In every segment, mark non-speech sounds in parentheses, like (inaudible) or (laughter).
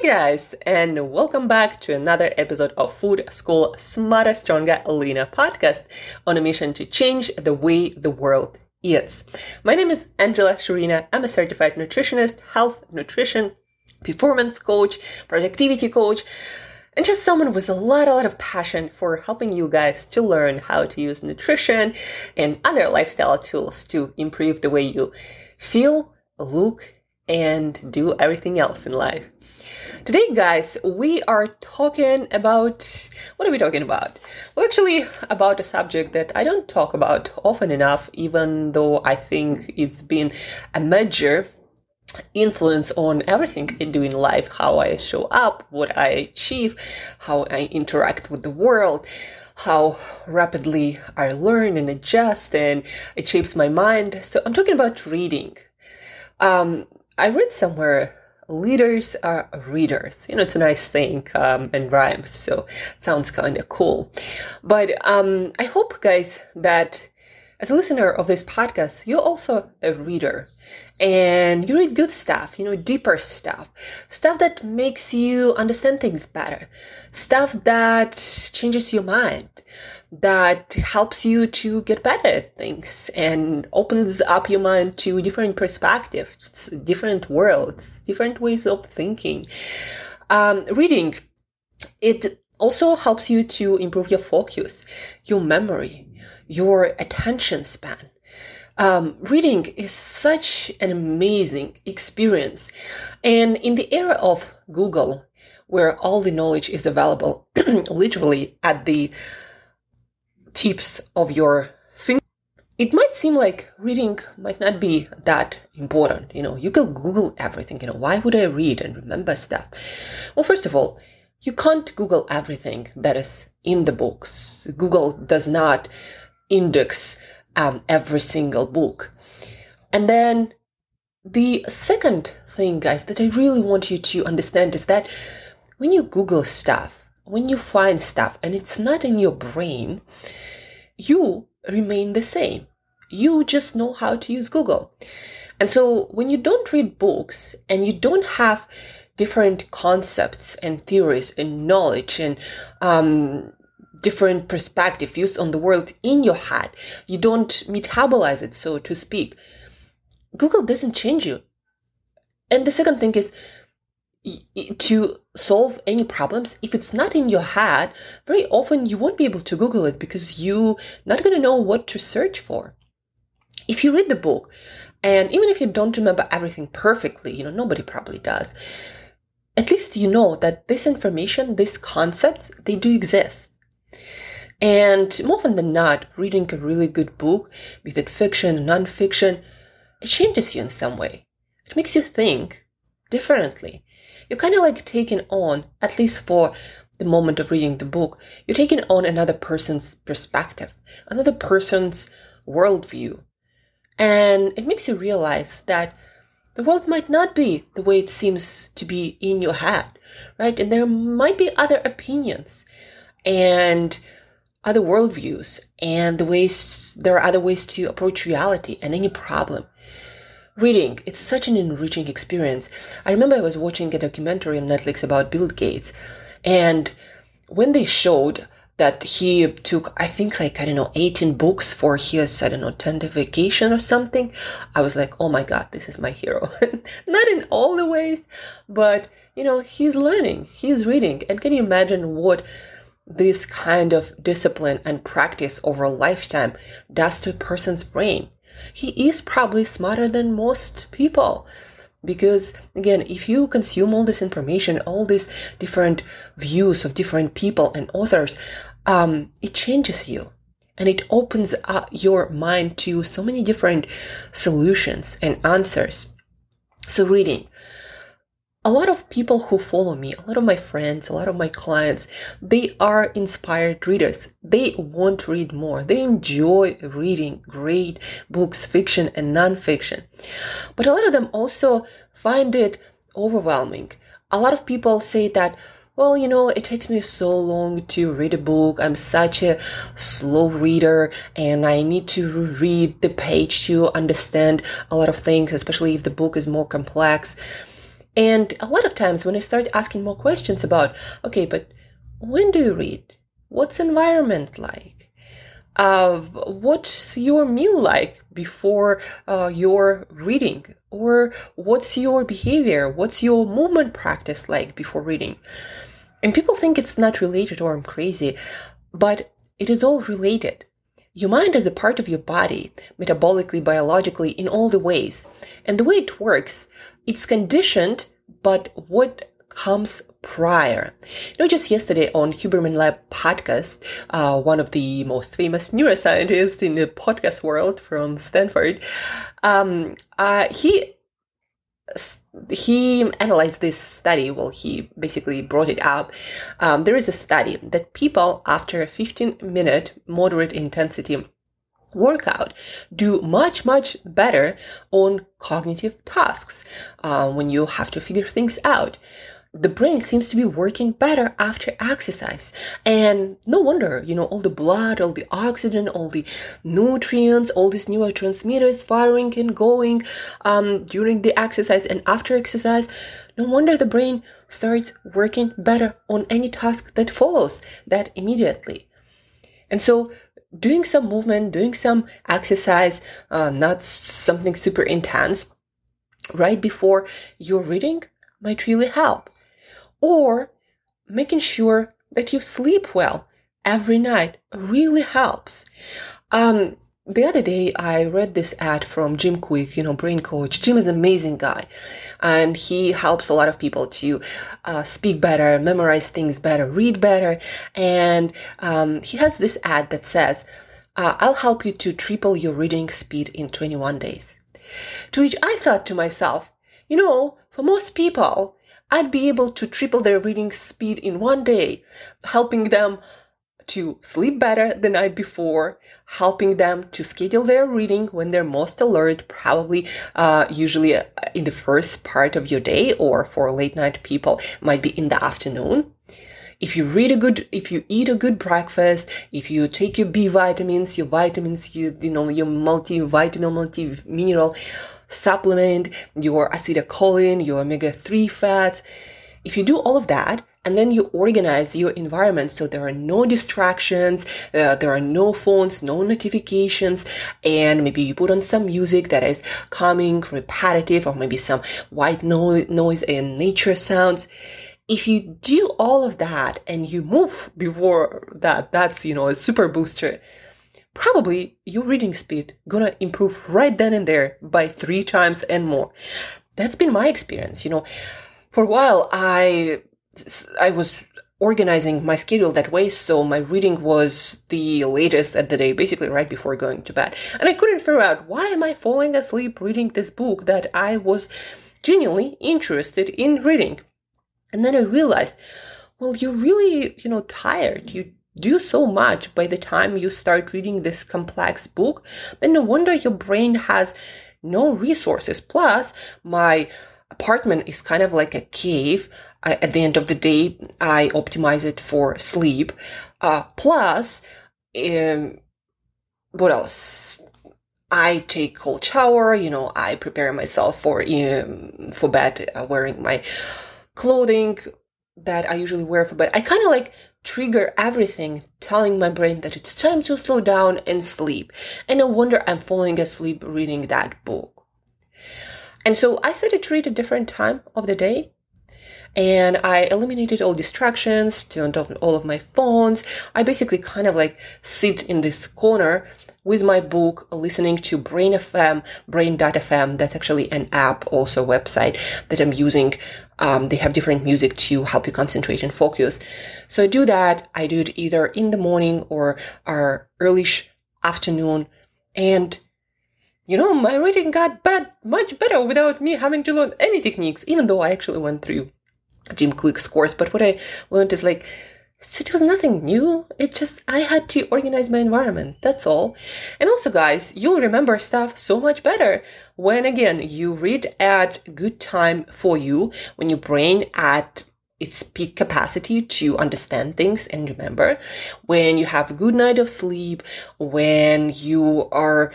Hey guys, and welcome back to another episode of Food School Smarter, Stronger, Leaner podcast on a mission to change the way the world eats. My name is Angela Shurina. I'm a certified nutritionist, health, nutrition, performance coach, productivity coach, and just someone with a lot, a lot of passion for helping you guys to learn how to use nutrition and other lifestyle tools to improve the way you feel, look, and do everything else in life. Today, guys, we are talking about what are we talking about? Well, actually, about a subject that I don't talk about often enough, even though I think it's been a major influence on everything I do in life how I show up, what I achieve, how I interact with the world, how rapidly I learn and adjust, and it shapes my mind. So, I'm talking about reading. Um, I read somewhere leaders are readers. You know, it's a nice thing um, and rhymes, so sounds kind of cool. But um, I hope, guys, that as a listener of this podcast, you're also a reader and you read good stuff, you know, deeper stuff, stuff that makes you understand things better, stuff that changes your mind, that helps you to get better at things and opens up your mind to different perspectives, different worlds, different ways of thinking. Um, reading, it also helps you to improve your focus, your memory, your attention span. Um, reading is such an amazing experience. And in the era of Google, where all the knowledge is available (clears throat) literally at the tips of your finger, it might seem like reading might not be that important. You know, you can Google everything. You know, why would I read and remember stuff? Well, first of all, you can't Google everything that is in the books. Google does not index um, every single book. And then the second thing, guys, that I really want you to understand is that when you Google stuff, when you find stuff and it's not in your brain, you remain the same. You just know how to use Google. And so when you don't read books and you don't have different concepts and theories and knowledge and um, different perspective used on the world in your head, you don't metabolize it, so to speak. Google doesn't change you. And the second thing is to solve any problems if it's not in your head very often you won't be able to google it because you not going to know what to search for if you read the book and even if you don't remember everything perfectly you know nobody probably does at least you know that this information, these concepts, they do exist. And more often than not, reading a really good book, be it fiction, non-fiction, it changes you in some way. It makes you think differently. You're kind of like taking on, at least for the moment of reading the book, you're taking on another person's perspective, another person's worldview. And it makes you realize that the world might not be the way it seems to be in your head, right? And there might be other opinions and other worldviews and the ways, there are other ways to approach reality and any problem. Reading, it's such an enriching experience. I remember I was watching a documentary on Netflix about Bill Gates and when they showed that he took, I think like, I don't know, 18 books for his, I don't know, 10 day vacation or something. I was like, oh my God, this is my hero. (laughs) Not in all the ways, but you know, he's learning, he's reading. And can you imagine what this kind of discipline and practice over a lifetime does to a person's brain? He is probably smarter than most people because again if you consume all this information all these different views of different people and authors um, it changes you and it opens up your mind to so many different solutions and answers. So, reading. A lot of people who follow me, a lot of my friends, a lot of my clients, they are inspired readers. They want to read more. They enjoy reading great books, fiction and non-fiction. But a lot of them also find it overwhelming. A lot of people say that, well, you know, it takes me so long to read a book. I'm such a slow reader and I need to read the page to understand a lot of things, especially if the book is more complex. And a lot of times when I start asking more questions about, okay, but when do you read? What's environment like? Uh, what's your meal like before uh, your reading? Or what's your behavior? What's your movement practice like before reading? And people think it's not related or I'm crazy, but it is all related. Your mind is a part of your body, metabolically, biologically, in all the ways. And the way it works, it's conditioned, but what comes prior. You know, just yesterday on Huberman Lab podcast, uh, one of the most famous neuroscientists in the podcast world from Stanford, um, uh, he he analyzed this study. Well, he basically brought it up. Um, there is a study that people after a 15 minute moderate intensity workout do much much better on cognitive tasks uh, when you have to figure things out the brain seems to be working better after exercise. And no wonder, you know, all the blood, all the oxygen, all the nutrients, all these neurotransmitters firing and going um, during the exercise and after exercise. No wonder the brain starts working better on any task that follows that immediately. And so doing some movement, doing some exercise, uh, not something super intense, right before you're reading might really help or making sure that you sleep well every night really helps. Um, the other day I read this ad from Jim Kwik, you know, brain coach. Jim is an amazing guy and he helps a lot of people to uh, speak better, memorize things better, read better. And um, he has this ad that says, uh, I'll help you to triple your reading speed in 21 days. To which I thought to myself, you know, for most people, I'd be able to triple their reading speed in one day, helping them to sleep better the night before, helping them to schedule their reading when they're most alert, probably uh, usually uh, in the first part of your day, or for late night people, might be in the afternoon. If you read a good, if you eat a good breakfast, if you take your B vitamins, your vitamins, you, you know, your multivitamin, multi-mineral, supplement your acetylcholine, your omega-3 fats. If you do all of that, and then you organize your environment so there are no distractions, uh, there are no phones, no notifications, and maybe you put on some music that is calming, repetitive, or maybe some white no- noise and nature sounds. If you do all of that and you move before that, that's, you know, a super booster probably your reading speed gonna improve right then and there by three times and more. That's been my experience. You know, for a while I I was organizing my schedule that way so my reading was the latest at the day basically right before going to bed and i couldn't figure out why am i falling asleep reading this book that i was genuinely interested in reading and then i realized well you're really you know tired you do so much by the time you start reading this complex book, then no wonder your brain has no resources. Plus, my apartment is kind of like a cave. I, at the end of the day, I optimize it for sleep. Uh, plus, um, what else? I take cold shower. You know, I prepare myself for um, for bed, uh, wearing my clothing that I usually wear for bed. I kind of like trigger everything, telling my brain that it's time to slow down and sleep. And no wonder I'm falling asleep reading that book. And so I set it to read a different time of the day. And I eliminated all distractions, turned off all of my phones. I basically kind of like sit in this corner with my book, listening to Brain FM, Brain.fm. That's actually an app, also website that I'm using. Um, they have different music to help you concentrate and focus. So I do that. I do it either in the morning or our early afternoon. And you know, my reading got bad, much better without me having to learn any techniques, even though I actually went through Jim Kwik's course. But what I learned is like, it was nothing new. It just, I had to organize my environment. That's all. And also, guys, you'll remember stuff so much better when, again, you read at good time for you, when your brain at its peak capacity to understand things and remember, when you have a good night of sleep, when you are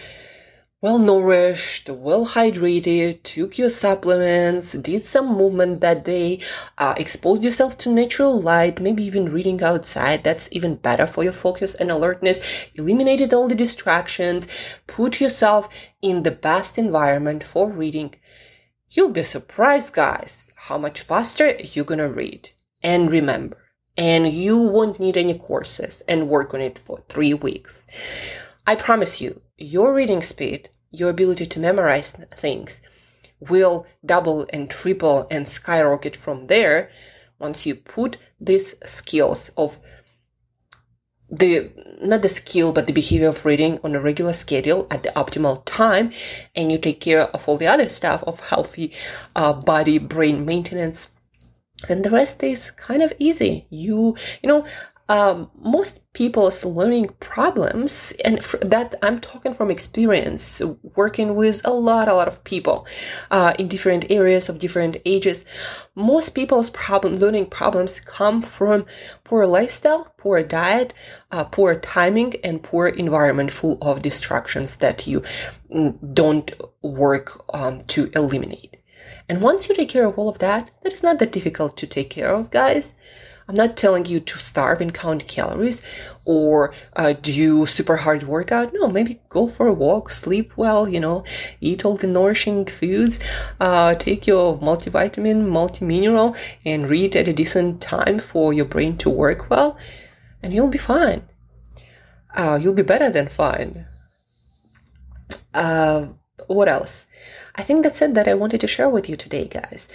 well nourished, well hydrated, took your supplements, did some movement that day, uh, exposed yourself to natural light, maybe even reading outside. That's even better for your focus and alertness. Eliminated all the distractions, put yourself in the best environment for reading. You'll be surprised, guys, how much faster you're gonna read. And remember, and you won't need any courses and work on it for three weeks. I promise you, your reading speed, your ability to memorize things will double and triple and skyrocket from there once you put these skills of the not the skill but the behavior of reading on a regular schedule at the optimal time and you take care of all the other stuff of healthy uh, body brain maintenance then the rest is kind of easy. You you know um, most people's learning problems, and that I'm talking from experience, working with a lot, a lot of people uh, in different areas of different ages. Most people's problem, learning problems come from poor lifestyle, poor diet, uh, poor timing, and poor environment full of distractions that you mm, don't work um, to eliminate. And once you take care of all of that, that is not that difficult to take care of, guys. I'm not telling you to starve and count calories or uh, do super hard workout. No, maybe go for a walk, sleep well, you know, eat all the nourishing foods, uh, take your multivitamin, multimineral, and read at a decent time for your brain to work well, and you'll be fine. Uh, you'll be better than fine. Uh, what else? I think that's it that I wanted to share with you today, guys.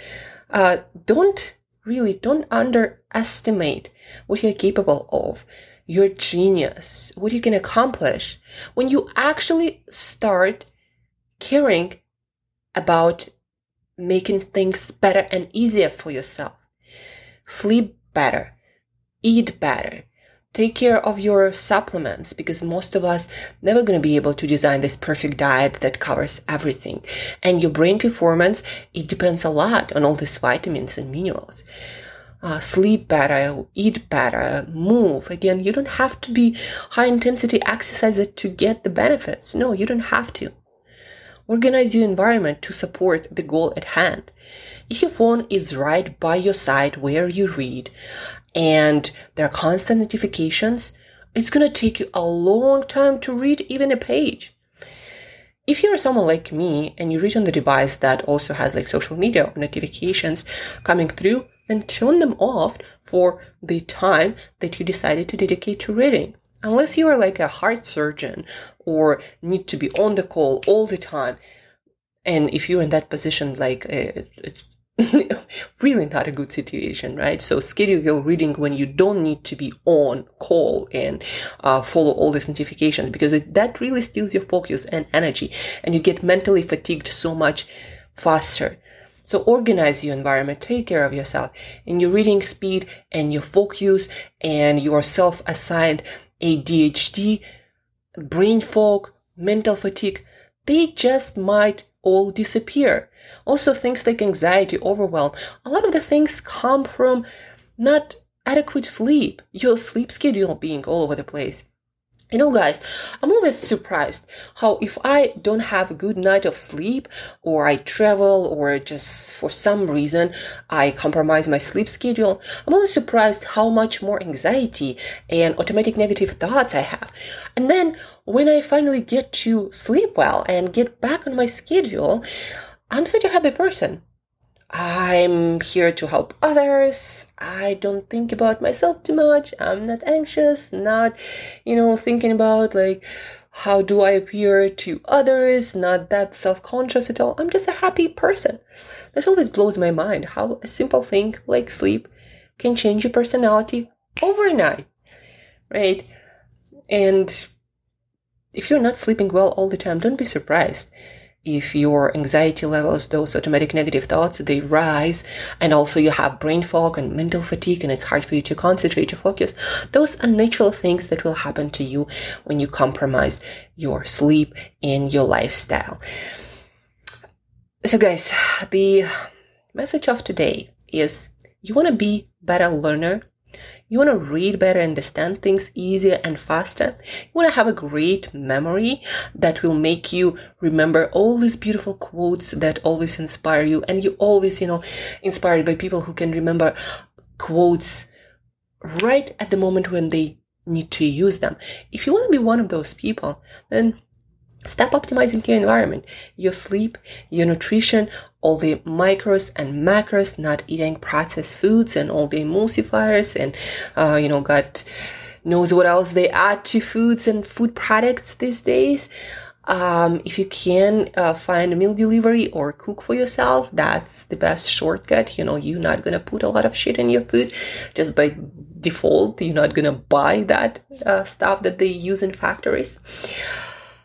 Uh, don't really don't underestimate what you're capable of, your genius, what you can accomplish. When you actually start caring about making things better and easier for yourself. Sleep better, eat better, take care of your supplements because most of us never going to be able to design this perfect diet that covers everything. And your brain performance it depends a lot on all these vitamins and minerals. Uh, sleep better eat better move. Again you don't have to be high intensity exercises to get the benefits. No you don't have to organize your environment to support the goal at hand if your phone is right by your side where you read and there are constant notifications, it's going to take you a long time to read even a page. If you're someone like me and you read on the device that also has like social media notifications coming through, then turn them off for the time that you decided to dedicate to reading. Unless you are like a heart surgeon or need to be on the call all the time. And if you're in that position, like uh, (laughs) really not a good situation, right? So schedule your reading when you don't need to be on call and uh, follow all these notifications because it, that really steals your focus and energy and you get mentally fatigued so much faster. So organize your environment, take care of yourself and your reading speed and your focus and your self-assigned ADHD, brain fog, mental fatigue. They just might all disappear. Also, things like anxiety, overwhelm, a lot of the things come from not adequate sleep, your sleep schedule being all over the place. You know, guys, I'm always surprised how if I don't have a good night of sleep, or I travel, or just for some reason I compromise my sleep schedule, I'm always surprised how much more anxiety and automatic negative thoughts I have. And then when I finally get to sleep well and get back on my schedule, I'm such a happy person. I'm here to help others. I don't think about myself too much. I'm not anxious, not, you know, thinking about like, how do I appear to others? Not that self conscious at all. I'm just a happy person. That always blows my mind how a simple thing like sleep can change your personality overnight, right? And if you're not sleeping well all the time, don't be surprised if your anxiety levels, those automatic negative thoughts, they rise, and also you have brain fog and mental fatigue, and it's hard for you to concentrate, to focus. Those are natural things that will happen to you when you compromise your sleep and your lifestyle. So, guys, the message of today is you want to be better learner, You want to read better, understand things easier and faster. You want to have a great memory that will make you remember all these beautiful quotes that always inspire you. And you always, you know, inspired by people who can remember quotes right at the moment when they need to use them. If you want to be one of those people, then Stop optimizing your environment, your sleep, your nutrition, all the micros and macros, not eating processed foods and all the emulsifiers and, uh, you know, God knows what else they add to foods and food products these days. Um, if you can uh, find a meal delivery or cook for yourself, that's the best shortcut. You know, you're not gonna put a lot of shit in your food just by default. You're not gonna buy that uh, stuff that they use in factories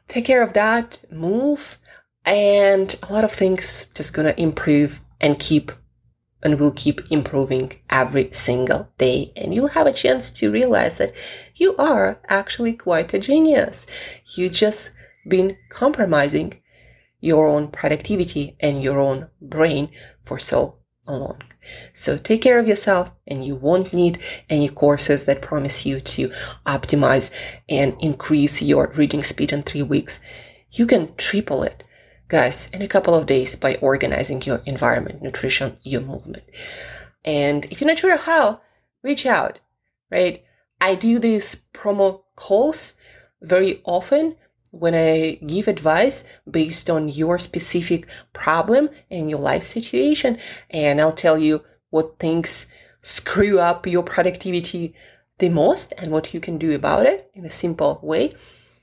take care of that, move, and a lot of things just gonna improve and keep and will keep improving every single day. And you'll have a chance to realize that you are actually quite a genius. You just been compromising your own productivity and your own brain for so long. So take care of yourself and you won't need any courses that promise you to optimize and increase your reading speed in three weeks. You can triple it, guys, in a couple of days by organizing your environment, nutrition, your movement. And if you're not sure how, reach out, right? I do these promo calls very often when I give advice based on your specific problem and your life situation, and I'll tell you what things screw up your productivity the most and what you can do about it in a simple way.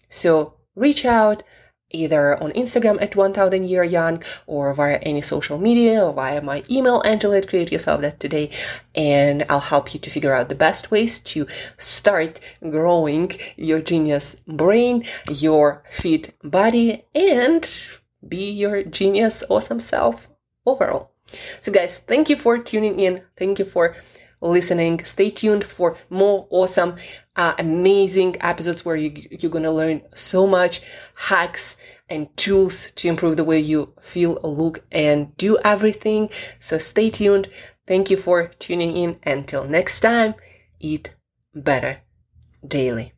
So reach out, either on Instagram at 1000 year young or via any social media or via my email, Angela at create yourself that today. And I'll help you to figure out the best ways to start growing your genius brain, your fit body, and be your genius awesome self overall. So guys, thank you for tuning in. Thank you for listening. Stay tuned for more awesome, uh, amazing episodes where you, you're going to learn so much hacks and tools to improve the way you feel, look, and do everything. So stay tuned. Thank you for tuning in. Until next time, eat better daily.